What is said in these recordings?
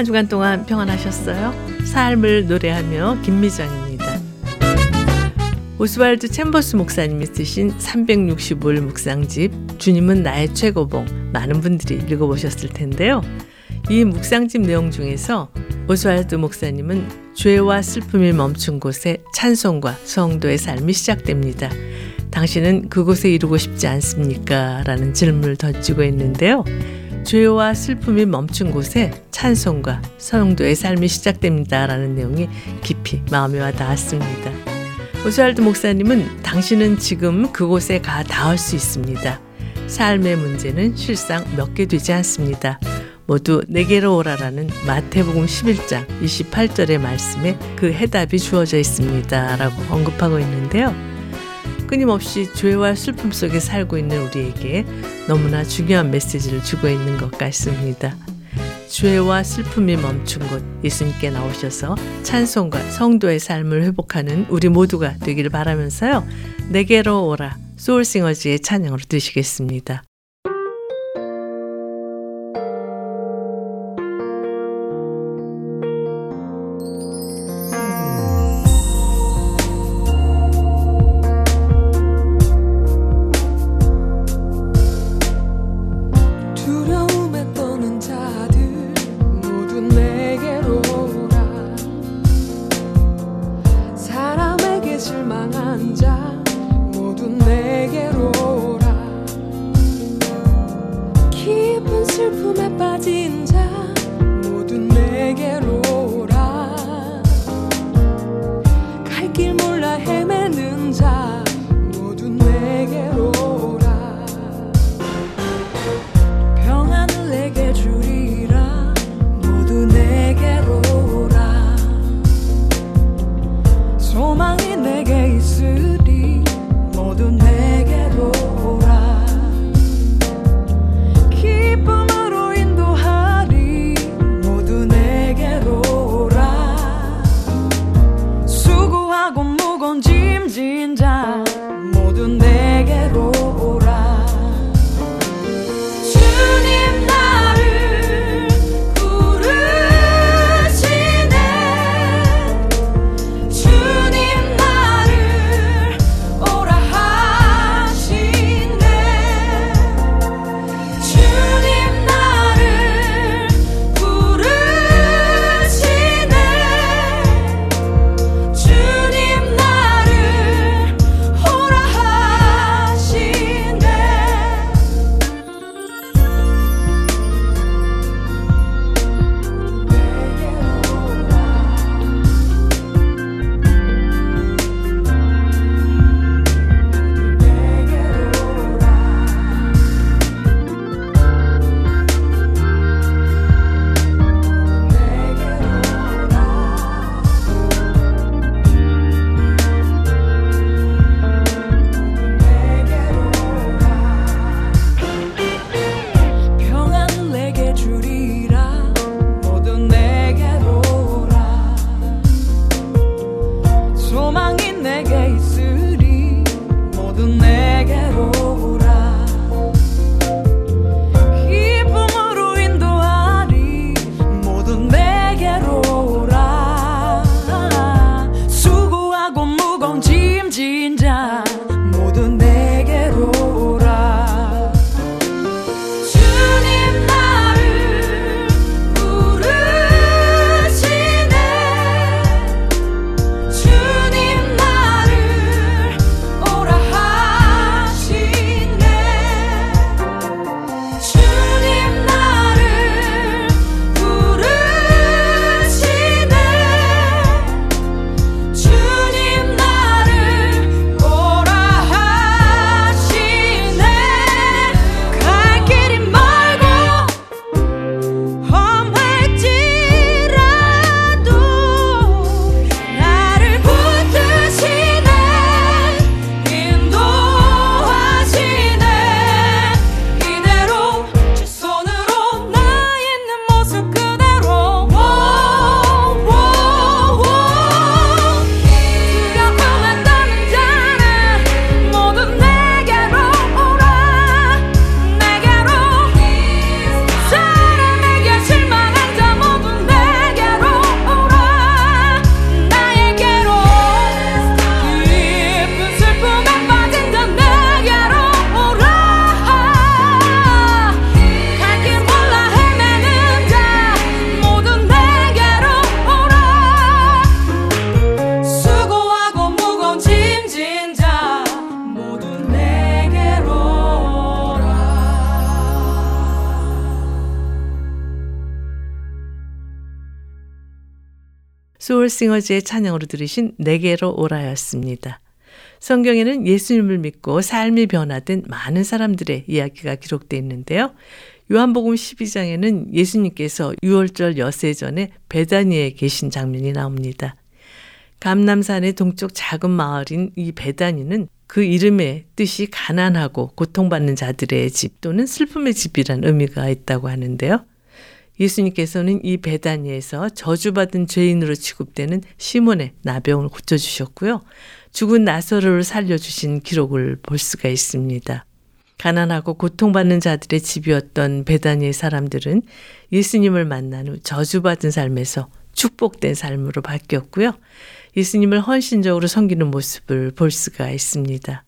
한 주간 동안 평안하셨어요? 삶을 노래하며 김미정입니다. 오스왈드 챔버스 목사님이 쓰신 365일 묵상집 주님은 나의 최고봉 많은 분들이 읽어보셨을 텐데요. 이 묵상집 내용 중에서 오스왈드 목사님은 죄와 슬픔이 멈춘 곳에 찬송과 성도의 삶이 시작됩니다. 당신은 그곳에 이루고 싶지 않습니까? 라는 질문을 던지고 있는데요. 죄와 슬픔이 멈춘 곳에 찬송과 성도의 삶이 시작됩니다. 라는 내용이 깊이 마음에 와 닿았습니다. 오스왈드 목사님은 당신은 지금 그곳에 가 닿을 수 있습니다. 삶의 문제는 실상 몇 개 되지 않습니다. 모두 내게로 오라라는 마태복음 11장 28절의 말씀에 그 해답이 주어져 있습니다. 라고 언급하고 있는데요. 끊임없이 죄와 슬픔 속에 살고 있는 우리에게 너무나 중요한 메시지를 주고 있는 것 같습니다. 죄와 슬픔이 멈춘 곳 예수님께 나오셔서 찬송과 성도의 삶을 회복하는 우리 모두가 되기를 바라면서요. 내게로 오라 소울싱어즈의 찬양으로 드시겠습니다. 소울싱어즈의 찬양으로 들으신 내게로 오라였습니다. 성경에는 예수님을 믿고 삶이 변화된 많은 사람들의 이야기가 기록되어 있는데요. 요한복음 12장에는 예수님께서 6월절 여세 전에 베다니에 계신 장면이 나옵니다. 감남산의 동쪽 작은 마을인 이 베다니는 그 이름의 뜻이 가난하고 고통받는 자들의 집 또는 슬픔의 집이란 의미가 있다고 하는데요. 예수님께서는 이 베다니에서 저주받은 죄인으로 취급되는 시몬의 나병을 고쳐주셨고요. 죽은 나사로를 살려주신 기록을 볼 수가 있습니다. 가난하고 고통받는 자들의 집이었던 베다니의 사람들은 예수님을 만난 후 저주받은 삶에서 축복된 삶으로 바뀌었고요. 예수님을 헌신적으로 섬기는 모습을 볼 수가 있습니다.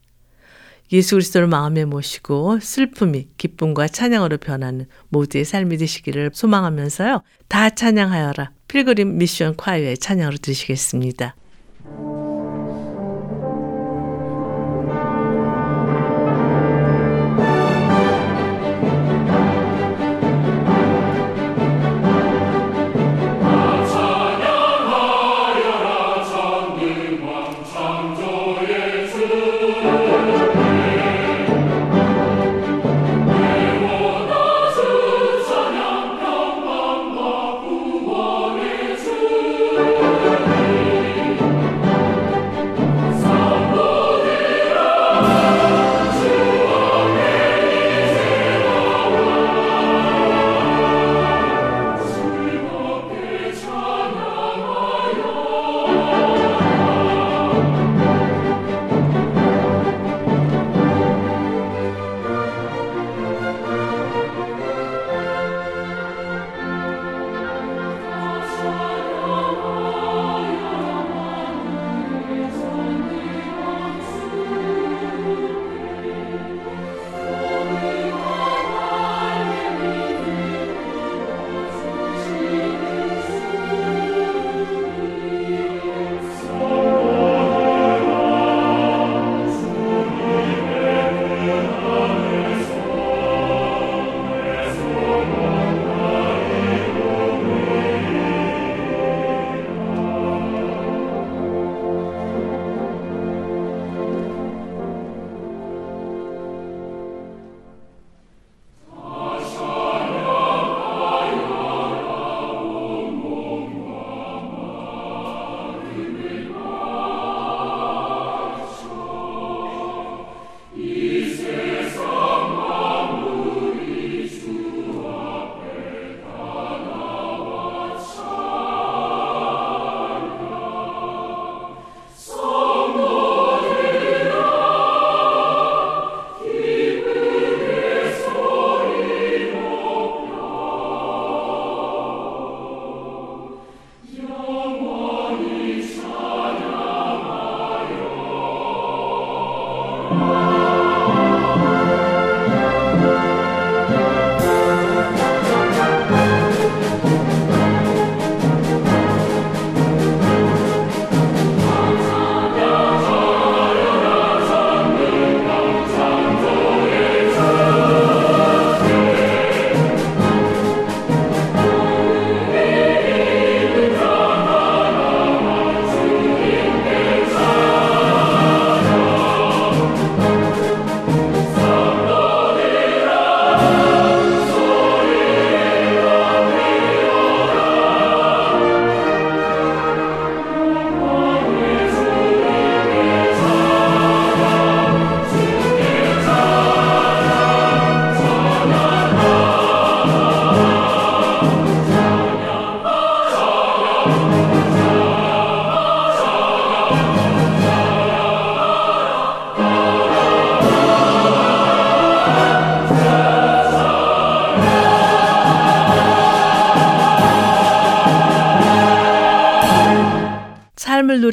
예수 그리스도를 마음에 모시고 슬픔이 기쁨과 찬양으로 변하는 모두의 삶이 되시기를 소망하면서요. 다 찬양하여라. 필그림 미션 콰이어의 찬양으로 드시겠습니다.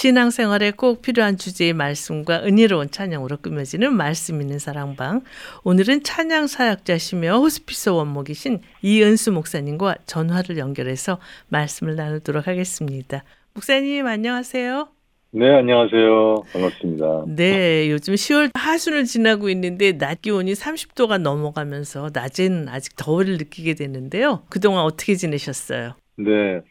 신앙생활에 꼭 필요한 주제의 말씀과 은혜로운 찬양으로 꾸며지는 말씀 있는 사랑방. 오늘은 찬양 사역자시며 호스피스 원목이신 이은수 목사님과 전화를 연결해서 말씀을 나누도록 하겠습니다. 목사님 안녕하세요. 네, 안녕하세요. 반갑습니다. 네, 요즘 10월 하순을 지나고 있는데 낮 기온이 30도가 넘어가면서 낮에는 아직 더위를 느끼게 되는데요. 그동안 어떻게 지내셨어요? 네.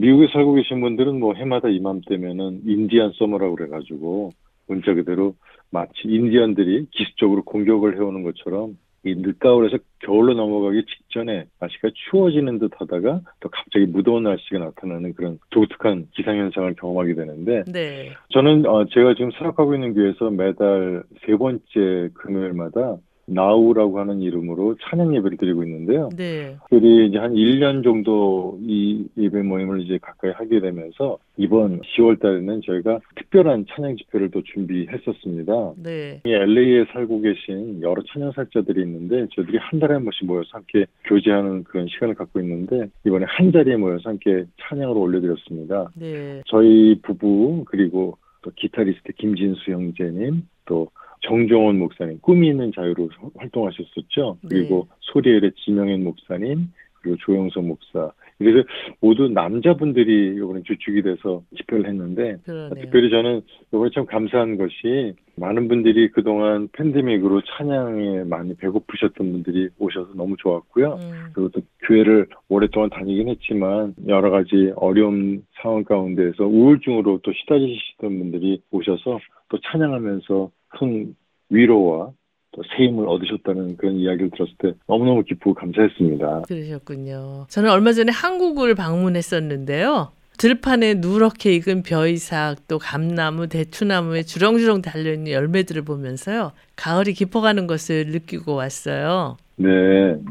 미국에 살고 계신 분들은 뭐 해마다 이맘때면은 인디안 서머라고 그래가지고 문자 그대로 마치 인디언들이 기습적으로 공격을 해오는 것처럼 이 늦가을에서 겨울로 넘어가기 직전에 날씨가 추워지는 듯 하다가 또 갑자기 무더운 날씨가 나타나는 그런 독특한 기상현상을 경험하게 되는데 네. 저는 어 제가 지금 생각하고 있는 교회에서 매달 세 번째 금요일마다 나우라고 하는 이름으로 찬양 예배를 드리고 있는데요. 네. 그들이 이제 한 1년 정도 이 예배 모임을 이제 가까이 하게 되면서 이번 10월 달에는 저희가 특별한 찬양 집회를 또 준비했었습니다. 네. 이 LA에 살고 계신 여러 찬양 살자들이 있는데 저희들이 한 달에 한 번씩 모여서 함께 교제하는 그런 시간을 갖고 있는데 이번에 한 자리에 모여서 함께 찬양을 올려드렸습니다. 네. 저희 부부 그리고 또 기타리스트 김진수 형제님 또 정종원 목사님 꿈이 있는 자유로 활동하셨었죠. 그리고 네. 소리엘의 지명현 목사님 그리고 조영석 목사 그래서 모두 남자분들이 이번에 주축이 돼서 집회를 했는데 그러네요. 특별히 저는 이번에 참 감사한 것이 많은 분들이 그동안 팬데믹으로 찬양에 많이 배고프셨던 분들이 오셔서 너무 좋았고요. 음, 그리고 또 교회를 오랫동안 다니긴 했지만 여러 가지 어려운 상황 가운데에서 우울증으로 또 시달리시던 분들이 오셔서 또 찬양하면서 큰 위로와 또새 힘을 얻으셨다는 그런 이야기를 들었을 때 너무너무 기쁘고 감사했습니다. 그러셨군요. 저는 얼마 전에 한국을 방문했었는데요. 들판에 누렇게 익은 벼이삭, 또 감나무, 대추나무에 주렁주렁 달려있는 열매들을 보면서요. 가을이 깊어가는 것을 느끼고 왔어요. 네.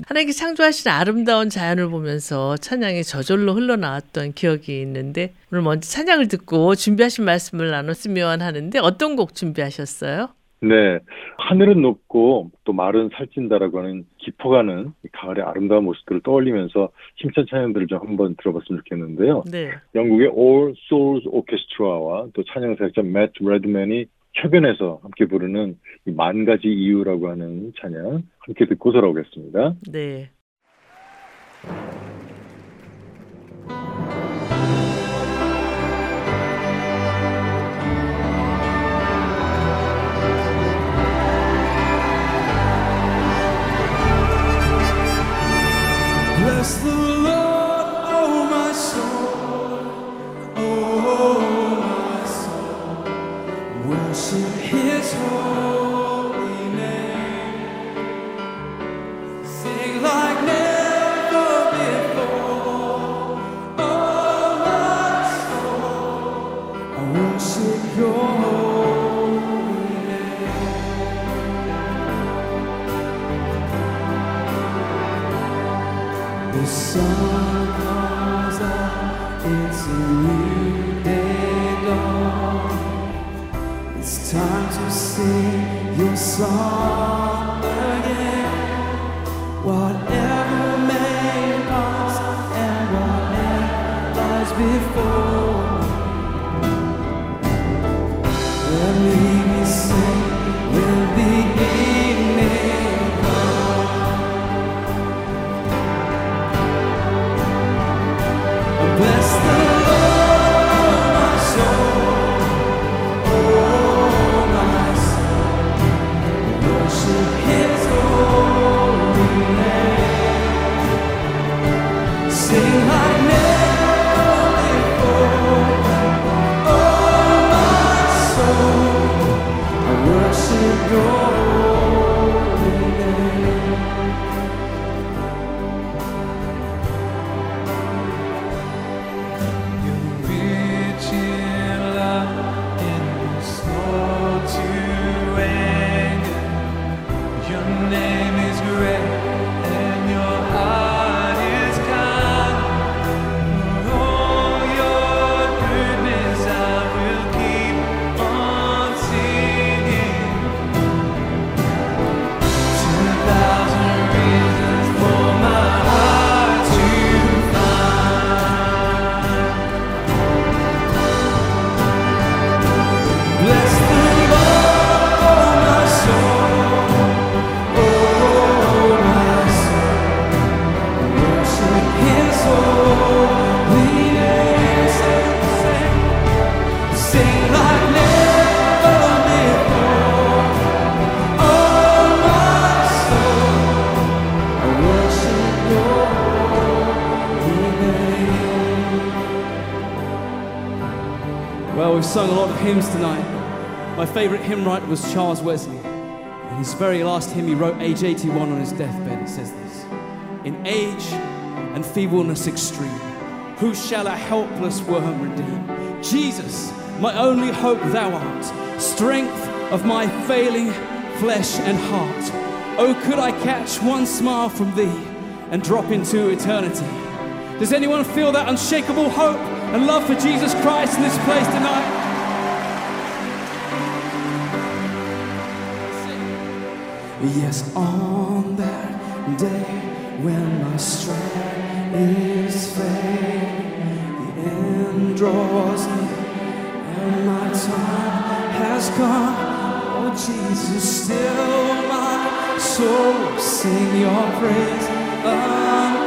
하나님께 창조하신 아름다운 자연을 보면서 찬양이 저절로 흘러나왔던 기억이 있는데 오늘 먼저 찬양을 듣고 준비하신 말씀을 나눴으면 하는데 어떤 곡 준비하셨어요? 네. 하늘은 높고 또 말은 살찐다라고 하는 깊어가는 이 가을의 아름다운 모습들을 떠올리면서 힘찬 찬양들을 좀 한번 들어봤으면 좋겠는데요. 네. 영국의 All Souls Orchestra와 또 찬양 사역자 매트 레드맨이 협연해서 함께 부르는 이만 가지 이유라고 하는 찬양 함께 듣고 돌아오겠습니다. 네. slow song writer was Charles Wesley. In his very last hymn, he wrote age 81 on his deathbed. It says this In age and feebleness extreme, who shall a helpless worm redeem? Jesus, my only hope thou art, strength of my failing flesh and heart. Oh, could I catch one smile from thee and drop into eternity? Does anyone feel that unshakable hope and love for Jesus Christ in this place tonight? Yes, on that day when my strength is failing, the end draws near, and my time has come. Oh, Jesus, still my soul sing your praise unending.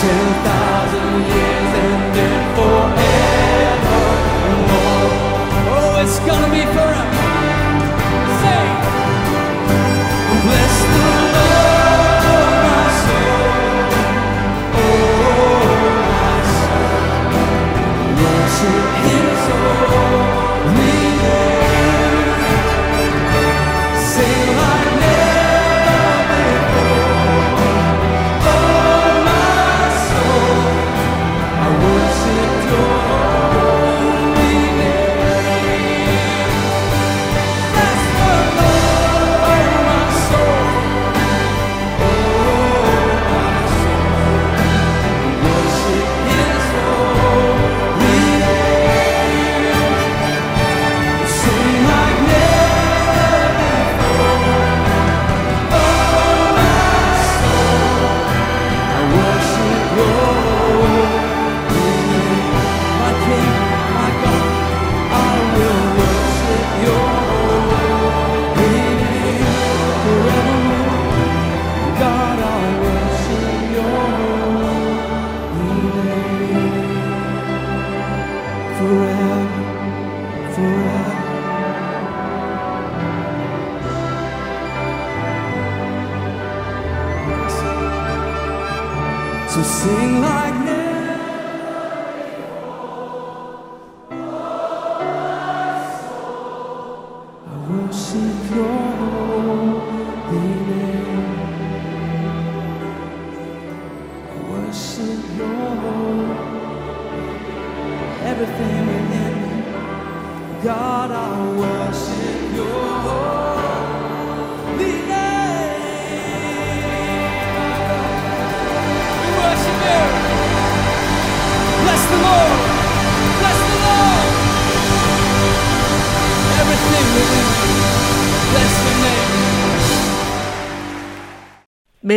Ten thousand years and then forever. Oh, it's gonna be forever.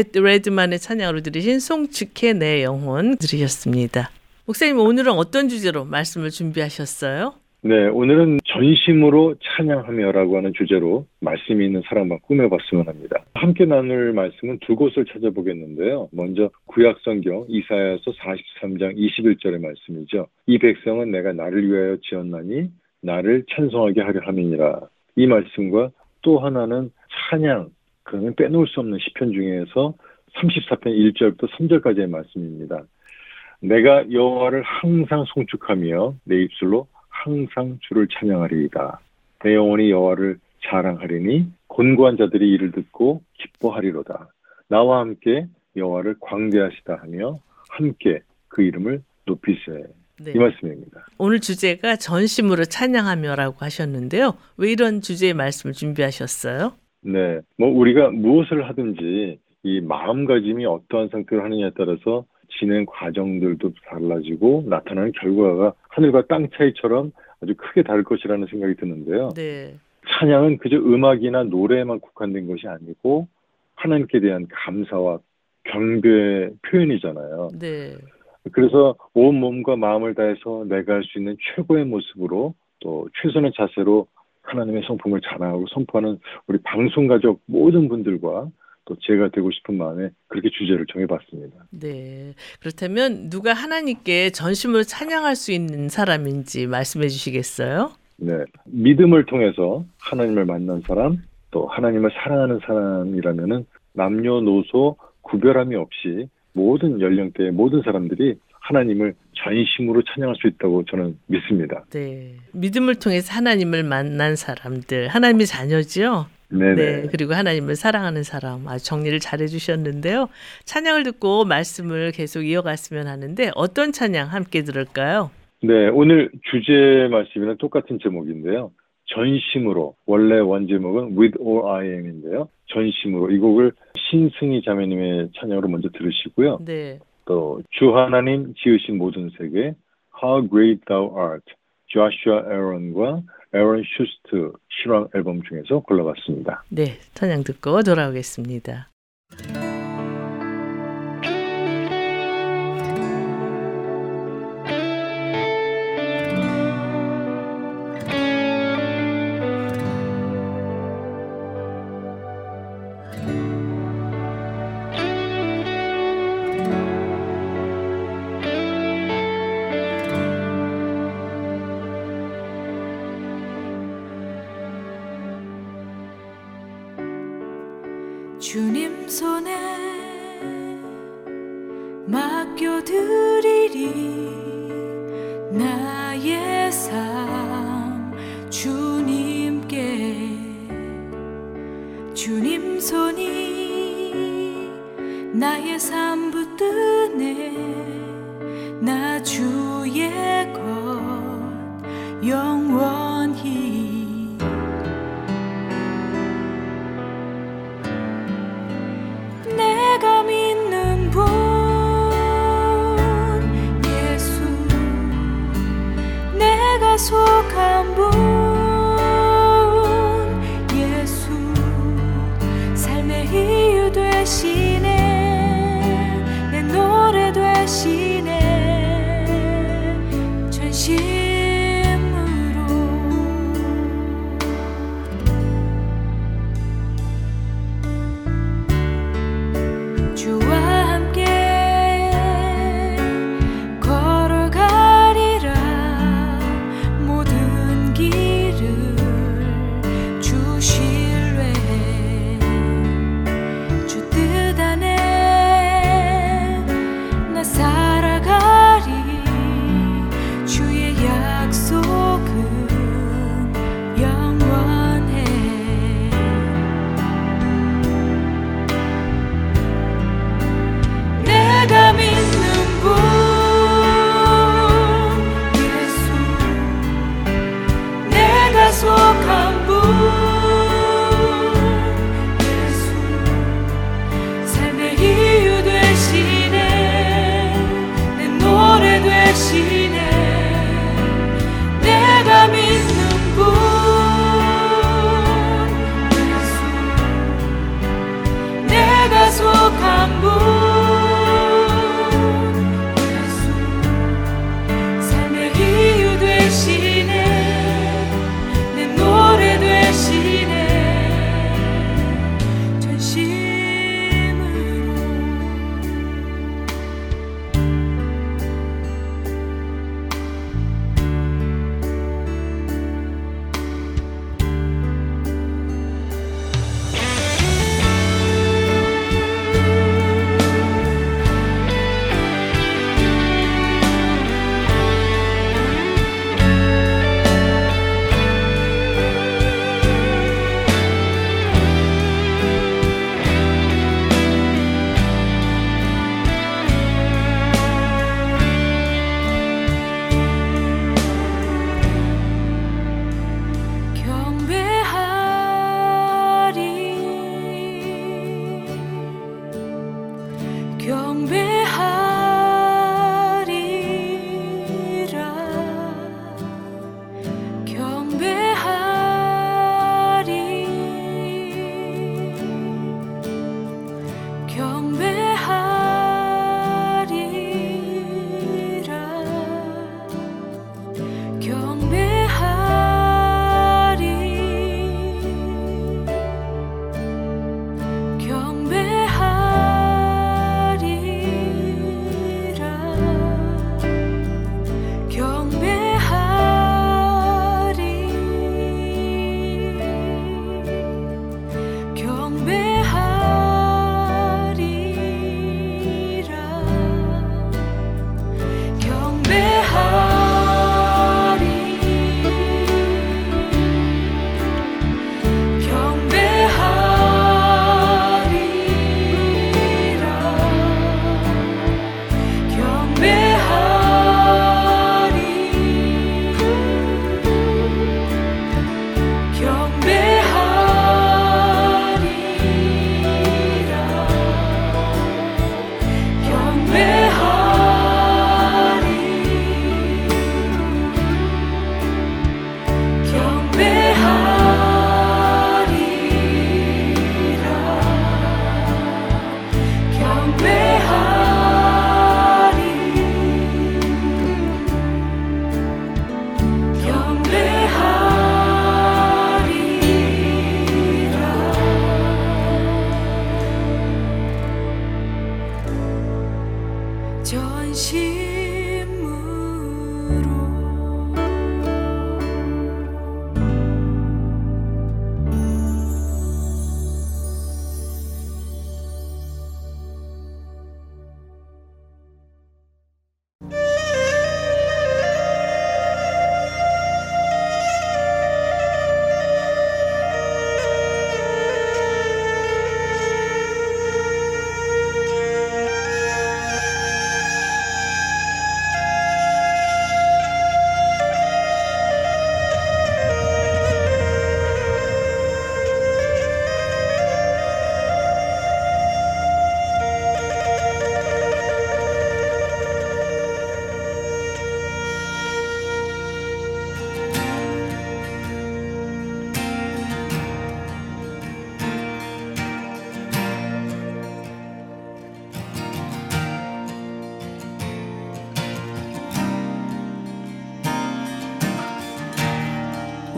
맷 레드만의 찬양으로 들으신 송축의 내 영혼 들으셨습니다. 목사님 오늘은 어떤 주제로 말씀을 준비하셨어요? 네, 오늘은 전심으로 찬양하며라고 하는 주제로 말씀이 있는 사랑만 꾸며봤으면 합니다. 함께 나눌 말씀은 두 곳을 찾아보겠는데요. 먼저 구약성경 이사야서 43장 21절의 말씀이죠. 이 백성은 내가 나를 위하여 지었나니 나를 찬송하게 하려 함이니라. 이 말씀과 또 하나는 찬양, 그러면 빼놓을 수 없는 시편 중에서 34편 1절부터 3절까지의 말씀입니다. 내가 여호와를 항상 송축하며 내 입술로 항상 주를 찬양하리이다. 내 영혼이 여호와를 자랑하리니 곤고한 자들이 이를 듣고 기뻐하리로다. 나와 함께 여호와를 광대하시다 하며 함께 그 이름을 높이세. 네. 이 말씀입니다. 오늘 주제가 전심으로 찬양하며라고 하셨는데요. 왜 이런 주제의 말씀을 준비하셨어요? 네, 뭐 우리가 무엇을 하든지 이 마음가짐이 어떠한 상태로 하느냐에 따라서 진행 과정들도 달라지고 나타나는 결과가 하늘과 땅 차이처럼 아주 크게 다를 것이라는 생각이 드는데요. 네. 찬양은 그저 음악이나 노래에만 국한된 것이 아니고 하나님께 대한 감사와 경배의 표현이잖아요. 네. 그래서 온 몸과 마음을 다해서 내가 할 수 있는 최고의 모습으로 또 최선의 자세로 하나님의 성품을 자랑하고 선포하는 우리 방송 가족 모든 분들과 또 제가 되고 싶은 마음에 그렇게 주제를 정해봤습니다. 네. 그렇다면 누가 하나님께 전심으로 찬양할 수 있는 사람인지 말씀해 주시겠어요? 네, 믿음을 통해서 하나님을 만난 사람, 또 하나님을 사랑하는 사람이라면은 남녀노소 구별함이 없이 모든 연령대의 모든 사람들이 하나님을 전심으로 찬양할 수 있다고 저는 믿습니다. 네. 믿음을 통해서 하나님을 만난 사람들, 하나님의 자녀지요? 네네. 네. 그리고 하나님을 사랑하는 사람. 아주 정리를 잘 해 주셨는데요. 찬양을 듣고 말씀을 계속 이어갔으면 하는데 어떤 찬양 함께 들을까요? 네, 오늘 주제 말씀이랑 똑같은 제목인데요. 전심으로 원래 원제목은 With All I Am인데요. 전심으로 이 곡을 신승희 자매님의 찬양으로 먼저 들으시고요. 네. 또 주 하나님 지으신 모든 세계 How Great Thou Art 조슈아 에런과 에런 슈스트 실황 앨범 중에서 골라봤습니다. 네. 찬양 듣고 돌아오겠습니다. 주님 손이 나의 삶 붙드네. 나 주의 것 영원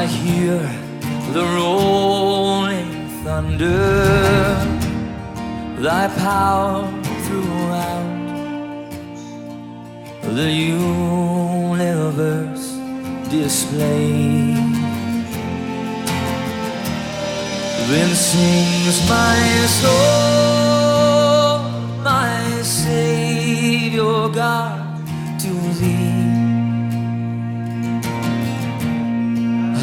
I hear the rolling thunder, thy power throughout the universe displayed. Then sings my soul, my Savior God,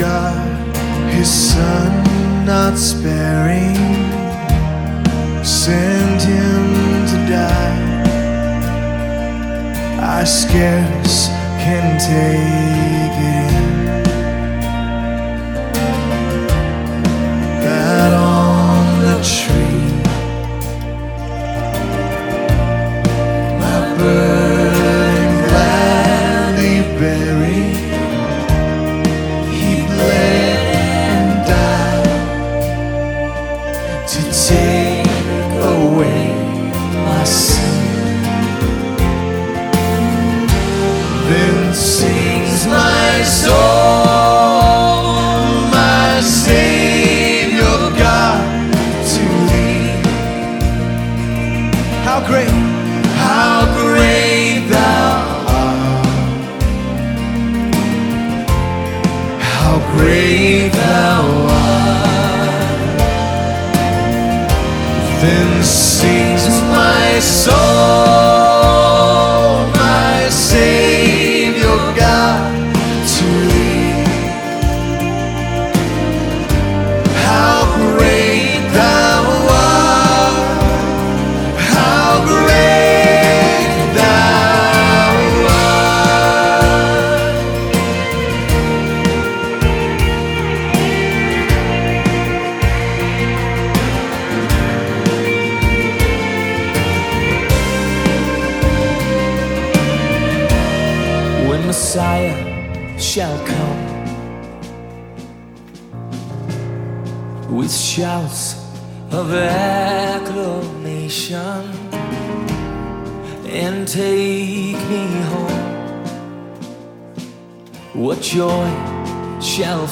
God, His Son, not sparing, sent Him to die, I scarce can take it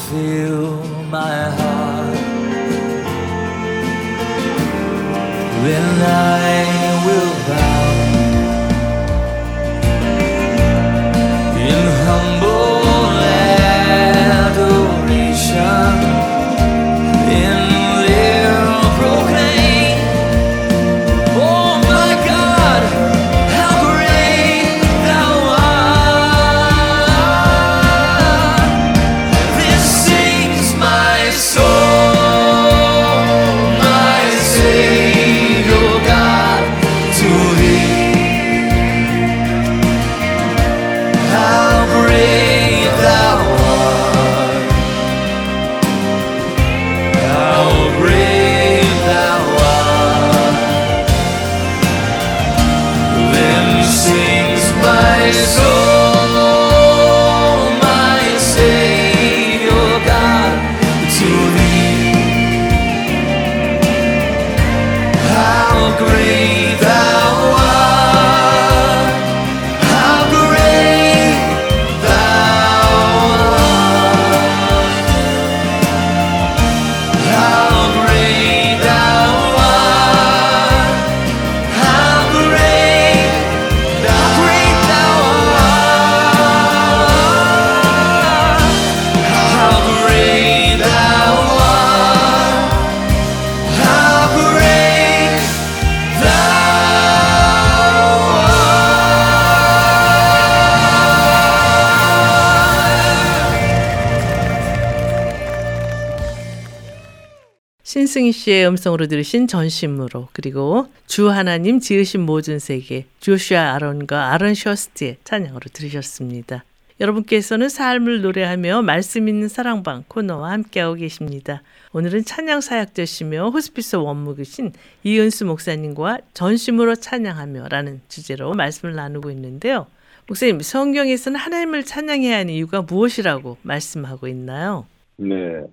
fill my heart? Then I will bow 손승희 씨의 음성으로 들으신 전심으로 그리고 주 하나님 지으신 모든 세계 조슈아 아론과 아론 셔스트의 찬양으로 들으셨습니다. 여러분께서는 삶을 노래하며 말씀 있는 사랑방 코너와 함께하고 계십니다. 오늘은 찬양 사역자시며 호스피스 원무이신 이은수 목사님과 전심으로 찬양하며라는 주제로 말씀을 나누고 있는데요. 목사님, 성경에서는 하나님을 찬양해야 하는 이유가 무엇이라고 말씀하고 있나요? 네.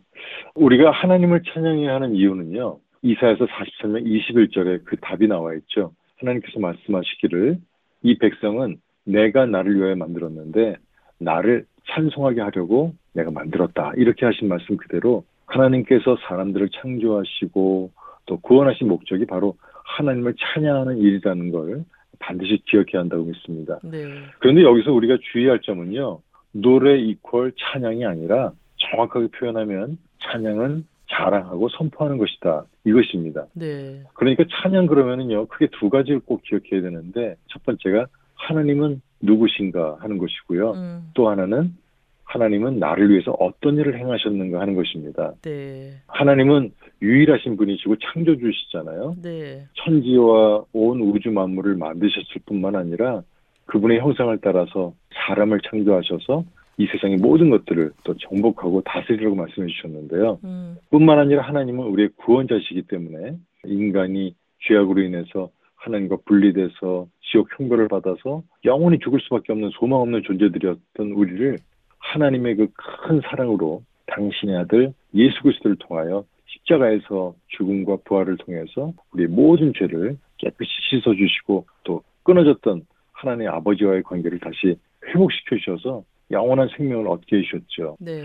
우리가 하나님을 찬양해야 하는 이유는요. 이사에서 43장 21절에 그 답이 나와 있죠. 하나님께서 말씀하시기를 이 백성은 내가 나를 위하여 만들었는데 나를 찬송하게 하려고 내가 만들었다. 이렇게 하신 말씀 그대로 하나님께서 사람들을 창조하시고 또 구원하신 목적이 바로 하나님을 찬양하는 일이라는 걸 반드시 기억해야 한다고 믿습니다. 네. 그런데 여기서 우리가 주의할 점은요. 노래 이퀄 찬양이 아니라 정확하게 표현하면 찬양은 자랑하고 선포하는 것이다. 이것입니다. 네. 그러니까 찬양 그러면은요. 크게 두 가지를 꼭 기억해야 되는데 첫 번째가 하나님은 누구신가 하는 것이고요. 음, 또 하나는 하나님은 나를 위해서 어떤 일을 행하셨는가 하는 것입니다. 네. 하나님은 유일하신 분이시고 창조주시잖아요. 네. 천지와 온 우주 만물을 만드셨을 뿐만 아니라 그분의 형상을 따라서 사람을 창조하셔서 이 세상의 모든 것들을 또 정복하고 다스리라고 말씀해 주셨는데요. 음, 뿐만 아니라 하나님은 우리의 구원자시기 때문에 인간이 죄악으로 인해서 하나님과 분리돼서 지옥 형벌을 받아서 영원히 죽을 수밖에 없는 소망 없는 존재들이었던 우리를 하나님의 그 큰 사랑으로 당신의 아들 예수 그리스도를 통하여 십자가에서 죽음과 부활을 통해서 우리의 모든 죄를 깨끗이 씻어 주시고 또 끊어졌던 하나님의 아버지와의 관계를 다시 회복시켜 주셔서 영원한 생명을 얻게 해주셨죠. 네.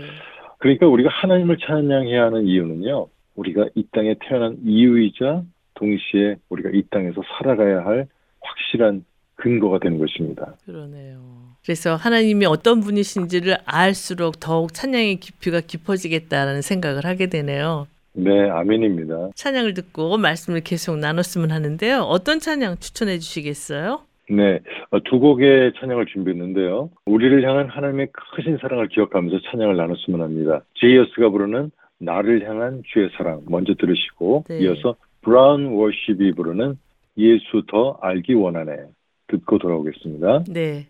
그러니까 우리가 하나님을 찬양해야 하는 이유는요. 우리가 이 땅에 태어난 이유이자 동시에 우리가 이 땅에서 살아가야 할 확실한 근거가 되는 것입니다. 그러네요. 그래서 하나님이 어떤 분이신지를 알수록 더욱 찬양의 깊이가 깊어지겠다라는 생각을 하게 되네요. 네, 아멘입니다. 찬양을 듣고 말씀을 계속 나눴으면 하는데요. 어떤 찬양 추천해 주시겠어요? 네, 어, 두 곡의 찬양을 준비했는데요. 우리를 향한 하나님의 크신 사랑을 기억하면서 찬양을 나눴으면 합니다. 제이어스가 부르는 나를 향한 주의 사랑 먼저 들으시고 네. 이어서 브라운 워십이 부르는 예수 더 알기 원하네 듣고 돌아오겠습니다. 네.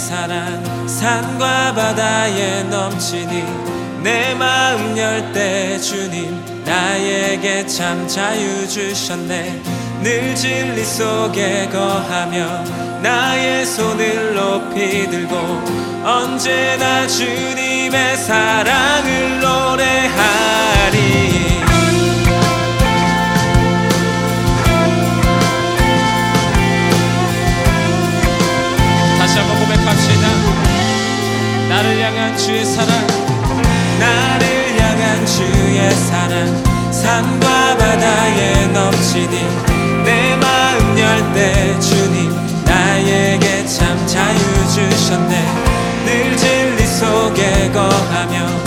사랑 산과 바다에 넘치니 내 마음 열 때 주님 나에게 참 자유 주셨네. 늘 진리 속에 거하며 나의 손을 높이 들고 언제나 주님의 사랑을 노래하 주의 사랑, 나를 향한 주의 사랑, 산과 바다에 넘치니 내 마음 열 때 주님 나에게 참 자유 주셨네. 늘 진리 속에 거하며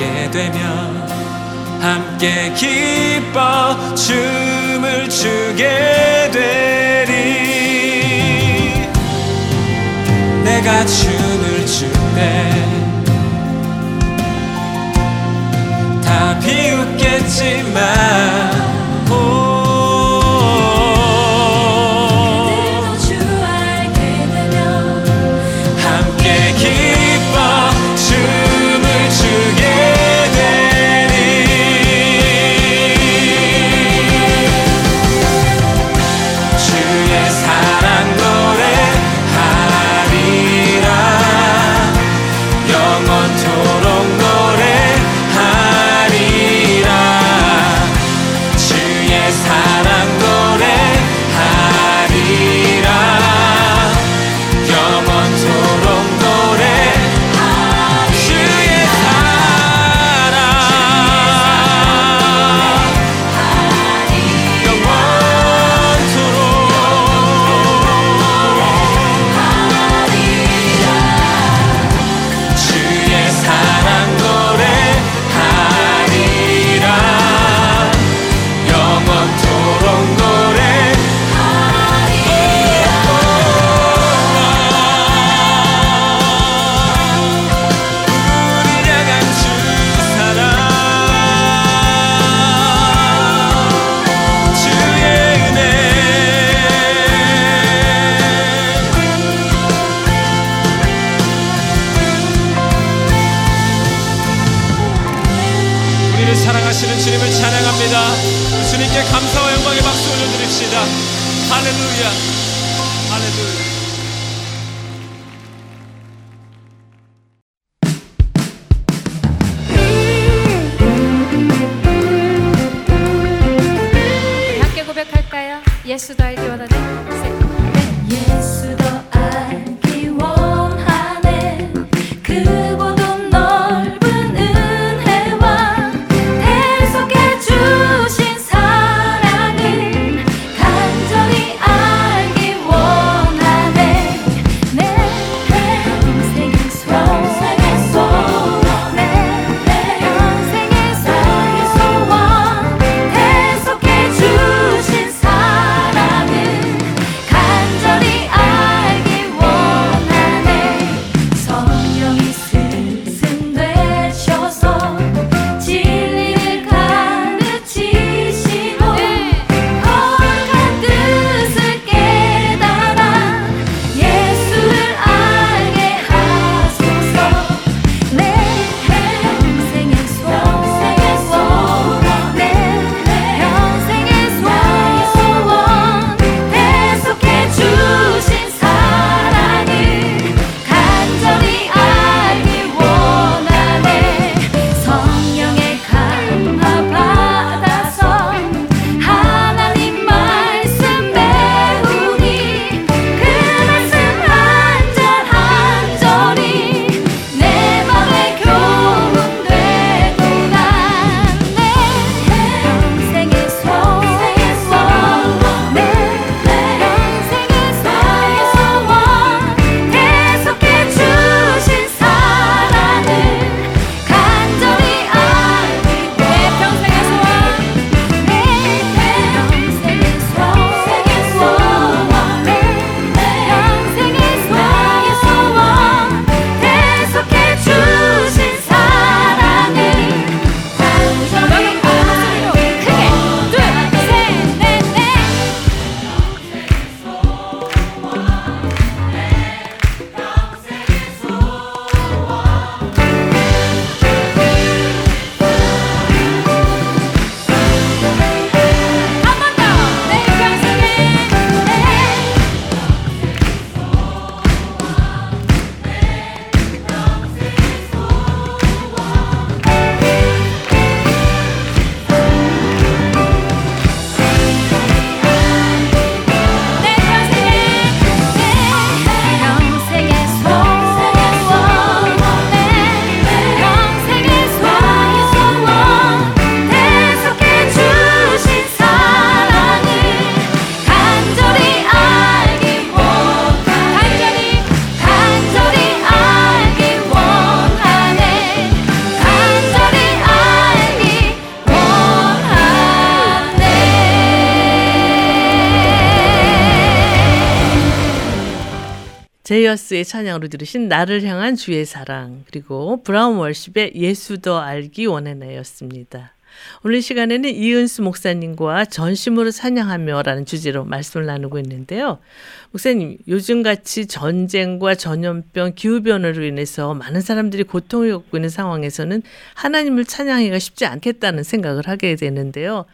함께 되면 함께 기뻐 춤을 추게 되리. 내가 춤을 출때 제이어스의 찬양으로 들으신 나를 향한 주의 사랑 그리고 브라운 월십의 예수 더 알기 원해나였습니다. 오늘 시간에는 이은수 목사님과 전심으로 찬양하며라는 주제로 말씀을 나누고 있는데요. 목사님, 요즘같이 전쟁과 전염병, 기후변화로 인해서 많은 사람들이 고통을 겪고 있는 상황에서는 하나님을 찬양하기가 쉽지 않겠다는 생각을 하게 되는데요.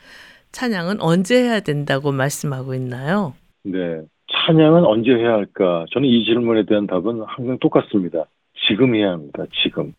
찬양은 언제 해야 된다고 말씀하고 있나요? 네. 찬양은 언제 해야 할까? 저는 이 질문에 대한 답은 항상 똑같습니다. 지금 해야 합니다. 지금.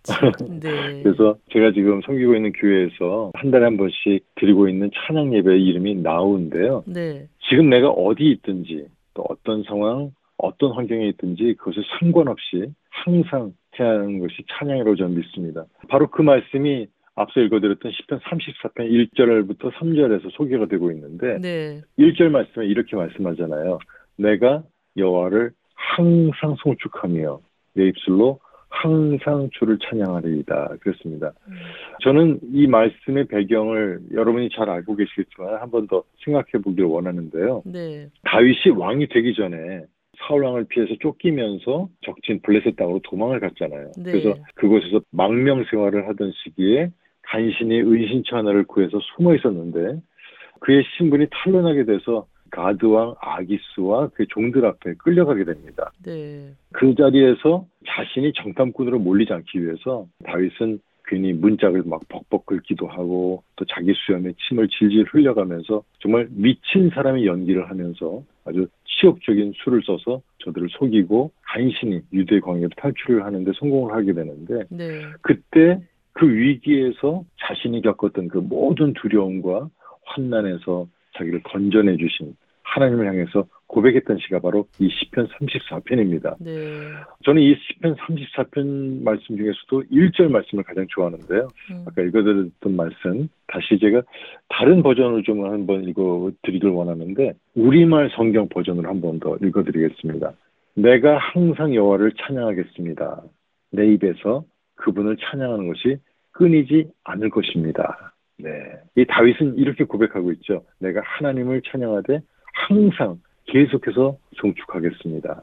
네. 그래서 제가 지금 섬기고 있는 교회에서 한 달에 한 번씩 드리고 있는 찬양 예배 이름이 나우인데요. 네. 지금 내가 어디 있든지 또 어떤 상황, 어떤 환경에 있든지 그것을 상관없이 항상 해야 하는 것이 찬양이라고 저는 믿습니다. 바로 그 말씀이 앞서 읽어드렸던 10편 34편 1절부터 3절에서 소개가 되고 있는데 네. 1절 말씀에 이렇게 말씀하잖아요. 내가 여호와를 항상 송축하며 내 입술로 항상 주를 찬양하리이다. 그랬습니다. 저는 이 말씀의 배경을 여러분이 잘 알고 계시겠지만 한 번 더 생각해 보기를 원하는데요. 네. 다윗이 왕이 되기 전에 사울 왕을 피해서 쫓기면서 적진 블레셋 땅으로 도망을 갔잖아요. 네. 그래서 그곳에서 망명 생활을 하던 시기에 간신히 은신처 하나를 구해서 숨어 있었는데 그의 신분이 탄로나게 돼서 가드 왕 아기스와 그 종들 앞에 끌려가게 됩니다. 네. 그 자리에서 자신이 정탐꾼으로 몰리지 않기 위해서 다윗은 괜히 문짝을 막 벅벅 긁기도 하고 또 자기 수염에 침을 질질 흘려가면서 정말 미친 사람이 연기를 하면서 아주 치욕적인 수를 써서 저들을 속이고 간신히 유대 광야로 탈출을 하는데 성공을 하게 되는데 네. 그때 그 위기에서 자신이 겪었던 그 모든 두려움과 환난에서 자기를 건져내 주신 하나님을 향해서 고백했던 시가 바로 이 시편 34편입니다. 네. 저는 이 시편 34편 말씀 중에서도 1절 말씀을 가장 좋아하는데요. 음. 아까 읽어드렸던 말씀 다시 제가 다른 버전으로 좀 한번 읽어드리길 원하는데 우리말 성경 버전으로 한번 더 읽어드리겠습니다. 내가 항상 여호와를 찬양하겠습니다. 내 입에서 그분을 찬양하는 것이 끊이지 않을 것입니다. 네. 이 다윗은 이렇게 고백하고 있죠. 내가 하나님을 찬양하되 항상 계속해서 송축하겠습니다.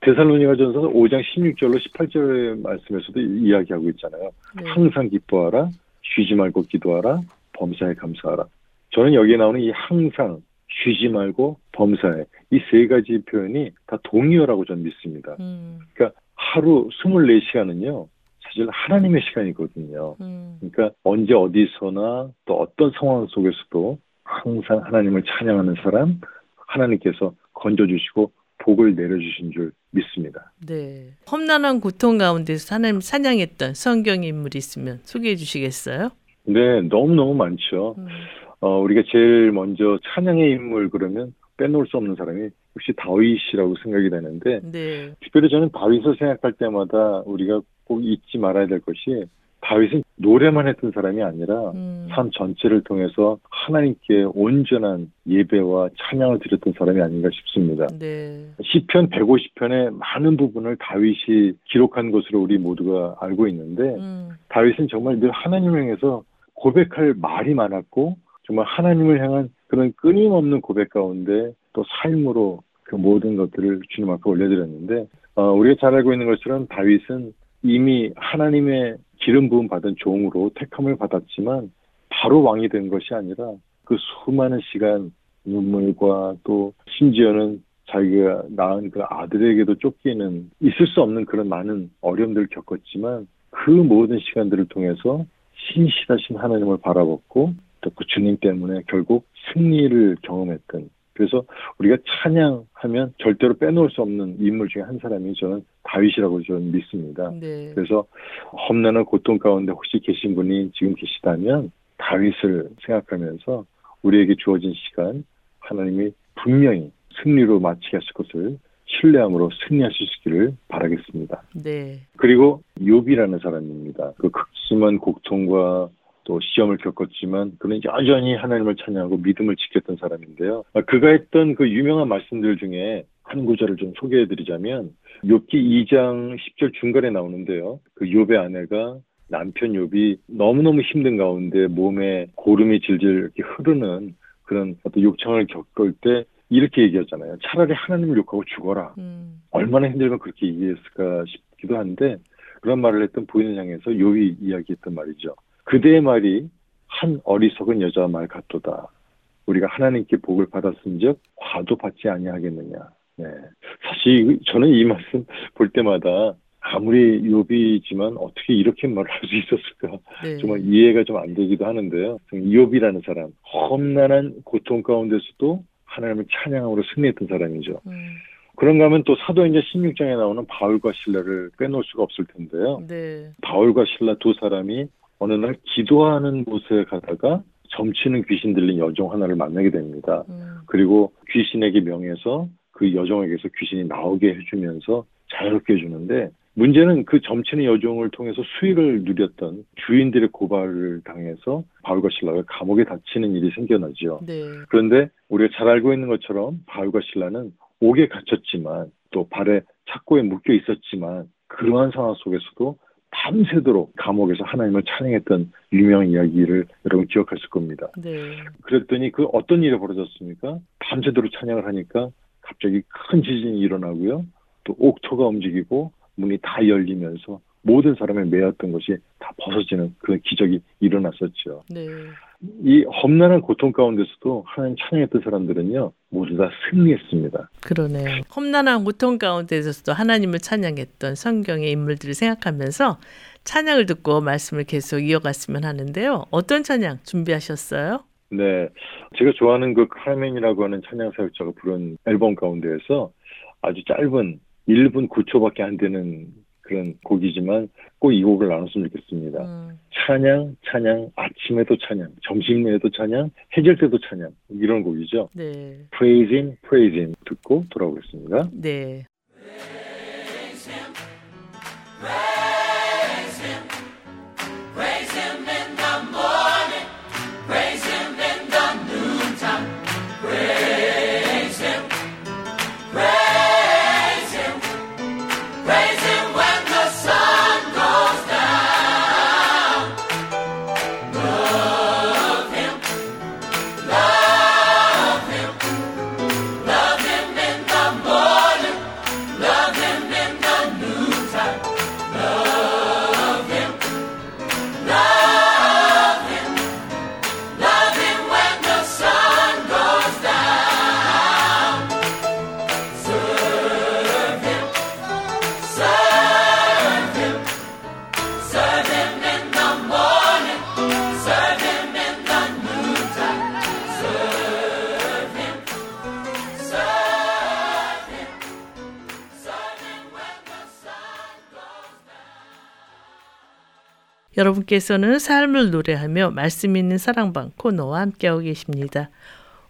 데살로니가 전서 5장 16절로 18절의 말씀에서도 이야기하고 있잖아요. 네. 항상 기뻐하라, 쉬지 말고 기도하라, 범사에 감사하라. 저는 여기에 나오는 이 항상, 쉬지 말고 범사에 이 세 가지 표현이 다 동의어라고 저는 믿습니다. 음. 그러니까 하루 24시간은요. 사실 하나님의 시간이거든요. 음. 그러니까 언제 어디서나 또 어떤 상황 속에서도 항상 하나님을 찬양하는 사람 하나님께서 건져주시고 복을 내려주신 줄 믿습니다. 네. 험난한 고통 가운데서 하나님 사냥했던 성경 인물이 있으면 소개해 주시겠어요? 네, 너무너무 많죠. 음. 어, 우리가 제일 먼저 찬양의 인물 그러면 빼놓을 수 없는 사람이 역시 다윗이라고 생각이 되는데 네. 특별히 저는 다윗을 생각할 때마다 우리가 꼭 잊지 말아야 될 것이 다윗은 노래만 했던 사람이 아니라 음. 삶 전체를 통해서 하나님께 온전한 예배와 찬양을 드렸던 사람이 아닌가 싶습니다. 네. 시편 150편의 많은 부분을 다윗이 기록한 것으로 우리 모두가 알고 있는데 음. 다윗은 정말 늘 하나님을 향해서 고백할 말이 많았고 정말 하나님을 향한 그런 끊임없는 고백 가운데 또 삶으로 그 모든 것들을 주님 앞에 올려드렸는데 어, 우리가 잘 알고 있는 것처럼 다윗은 이미 하나님의 기름 부음 받은 종으로 택함을 받았지만 바로 왕이 된 것이 아니라 그 수많은 시간 눈물과 또 심지어는 자기가 낳은 그 아들에게도 쫓기는 있을 수 없는 그런 많은 어려움들을 겪었지만 그 모든 시간들을 통해서 신실하신 하나님을 바라봤고 또 그 주님 때문에 결국 승리를 경험했던 그래서 우리가 찬양하면 절대로 빼놓을 수 없는 인물 중에 한 사람이 저는 다윗이라고 저는 믿습니다. 네. 그래서 험난한 고통 가운데 혹시 계신 분이 지금 계시다면 다윗을 생각하면서 우리에게 주어진 시간 하나님이 분명히 승리로 마치게 하실 것을 신뢰함으로 있기를 바라겠습니다. 네. 그리고 욥이라는 사람입니다. 그 극심한 고통과 또 시험을 겪었지만 그는 여전히 하나님을 찬양하고 믿음을 지켰던 사람인데요. 아, 그가 했던 그 유명한 말씀들 중에 한 구절을 좀 소개해드리자면 욥기 2장 10절 중간에 나오는데요. 그 욥의 아내가 남편 욥이 너무너무 힘든 가운데 몸에 고름이 질질 이렇게 흐르는 그런 어떤 욕창을 겪을 때 이렇게 얘기하잖아요. 차라리 하나님을 욕하고 죽어라. 음. 얼마나 힘들면 그렇게 얘기했을까 싶기도 한데 그런 말을 했던 부인을 향해서 요이 이야기했던 말이죠. 그대의 말이 한 어리석은 여자 말 같도다. 우리가 하나님께 복을 받았은즉 화도 받지 아니하겠느냐. 네. 사실 저는 이 말씀 볼 때마다 아무리 요비지만 어떻게 이렇게 말을 할수 있었을까 네. 정말 이해가 좀 안 되기도 하는데요. 이욥이라는 사람 험난한 고통 가운데서도 하나님을 찬양함으로 승리했던 사람이죠. 음. 그런가 하면 또 사도행전 16장에 나오는 바울과 신라를 빼놓을 수가 없을 텐데요. 네. 바울과 신라 두 사람이 어느 날 기도하는 곳에 가다가 점치는 귀신 들린 여종 하나를 만나게 됩니다. 음. 그리고 귀신에게 명해서 그 여종에게서 귀신이 나오게 해주면서 자유롭게 해주는데 문제는 그 점치는 여종을 통해서 수익을 누렸던 주인들의 고발을 당해서 바울과 신라가 감옥에 갇히는 일이 생겨나죠. 네. 그런데 우리가 잘 알고 있는 것처럼 바울과 신라는 옥에 갇혔지만 또 발에 착고에 묶여 있었지만 그러한 상황 속에서도 밤새도록 감옥에서 하나님을 찬양했던 유명한 이야기를 여러분 기억하실 겁니다. 네. 그랬더니 그 어떤 일이 벌어졌습니까? 밤새도록 찬양을 하니까 갑자기 큰 지진이 일어나고요. 또 옥토가 움직이고 문이 다 열리면서 모든 사람의 매였던 것이 다 벗어지는 그런 기적이 일어났었죠. 네. 이 험난한 고통 가운데서도 하나님 찬양했던 사람들은요 모두 다 승리했습니다. 그러네요. 험난한 고통 가운데서도 하나님을 찬양했던 성경의 인물들을 생각하면서 찬양을 듣고 말씀을 계속 이어갔으면 하는데요. 어떤 찬양 준비하셨어요? 네, 제가 좋아하는 그 카멘이라고 하는 찬양 사역자가 부른 앨범 가운데에서 아주 짧은 1분 9초밖에 안 되는 그런 곡이지만 꼭 이 곡을 나눴으면 좋겠습니다. 음. 찬양, 찬양, 아침에도 찬양, 점심에도 찬양, 해질 때도 찬양 이런 곡이죠. 네. Praise Him, Praise Him 듣고 돌아오겠습니다. 네. 여러분께서는 삶을 노래하며 말씀 있는 사랑방 코너와 함께하고 계십니다.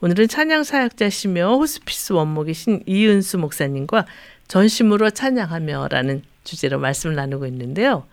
오늘은 찬양 사역자시며 호스피스 원목이신 이은수 목사님과 전심으로 찬양하며라는 주제로 말씀을 나누고 있는데요.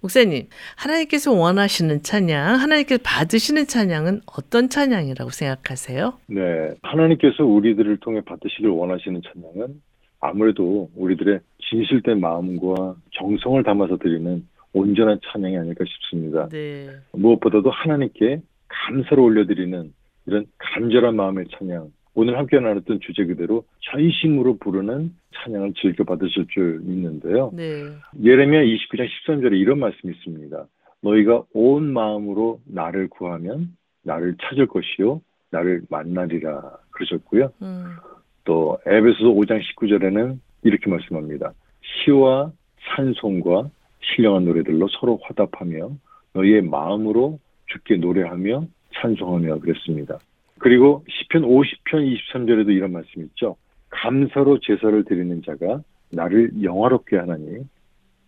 목사님, 하나님께서 원하시는 찬양, 하나님께서 받으시는 찬양은 어떤 찬양이라고 생각하세요? 네, 하나님께서 우리들을 통해 받으시길 원하시는 찬양은 아무래도 우리들의 진실된 마음과 정성을 담아서 드리는 온전한 찬양이 아닐까 싶습니다. 네. 무엇보다도 하나님께 감사를 올려드리는 이런 간절한 마음의 찬양. 오늘 함께 나눴던 주제 그대로 전심으로 부르는 찬양을 즐겨 받으실 줄 믿는데요. 네. 예레미야 29장 13절에 이런 말씀이 있습니다. 너희가 온 마음으로 나를 구하면 나를 찾을 것이요 나를 만나리라 그러셨고요. 음. 또 에베소서 5장 19절에는 이렇게 말씀합니다. 시와 찬송과 신령한 노래들로 서로 화답하며 너희의 마음으로 주께 노래하며 찬송하며 그랬습니다. 그리고 시편 50편 23절에도 이런 말씀이 있죠. 감사로 제사를 드리는 자가 나를 영화롭게 하나니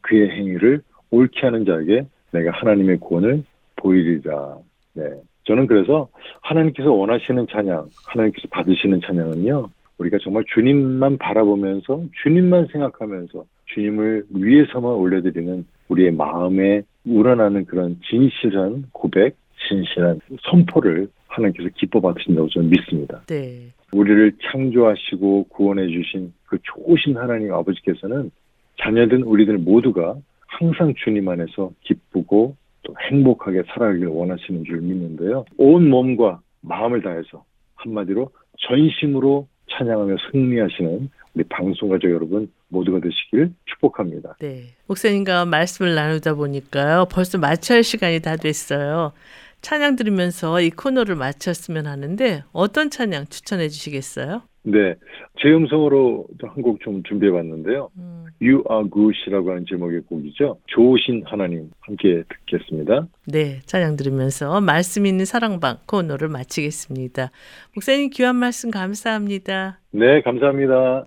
그의 행위를 옳게 하는 자에게 내가 하나님의 구원을 보이리라. 네. 저는 그래서 하나님께서 원하시는 찬양, 하나님께서 받으시는 찬양은요, 우리가 정말 주님만 바라보면서, 주님만 생각하면서, 주님을 위해서만 올려드리는 우리의 마음에 우러나는 그런 진실한 고백, 진실한 선포를 하나님께서 기뻐 받으신다고 저는 믿습니다. 네. 우리를 창조하시고 구원해 주신 그 좋으신 하나님 아버지께서는 자녀된 우리들 모두가 항상 주님 안에서 기쁘고 또 행복하게 살아가길 원하시는 줄 믿는데요. 온 몸과 마음을 다해서 한마디로 전심으로 찬양하며 승리하시는 우리 방송가족 여러분 모두가 되시길 축복합니다. 네. 목사님과 말씀을 나누다 보니까요. 벌써 마쳐야 할 시간이 다 됐어요. 찬양 들으면서 이 코너를 마쳤으면 하는데 어떤 찬양 추천해 주시겠어요? 네, 제 음성으로 한 곡 좀 준비해 봤는데요. 음, You are good이라고 하는 제목의 곡이죠. 좋으신 하나님 함께 듣겠습니다. 네, 찬양 들으면서 말씀 있는 사랑방 코너를 마치겠습니다. 목사님 귀한 말씀 감사합니다. 네, 감사합니다.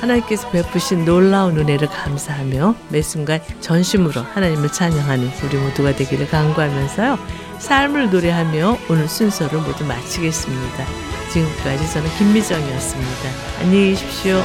하나님께서 베푸신 놀라운 은혜를 감사하며 매 순간 전심으로 하나님을 찬양하는 우리 모두가 되기를 간구하면서요. 삶을 노래하며 오늘 순서를 모두 마치겠습니다. 지금까지 저는 김미정이었습니다. 안녕히 계십시오.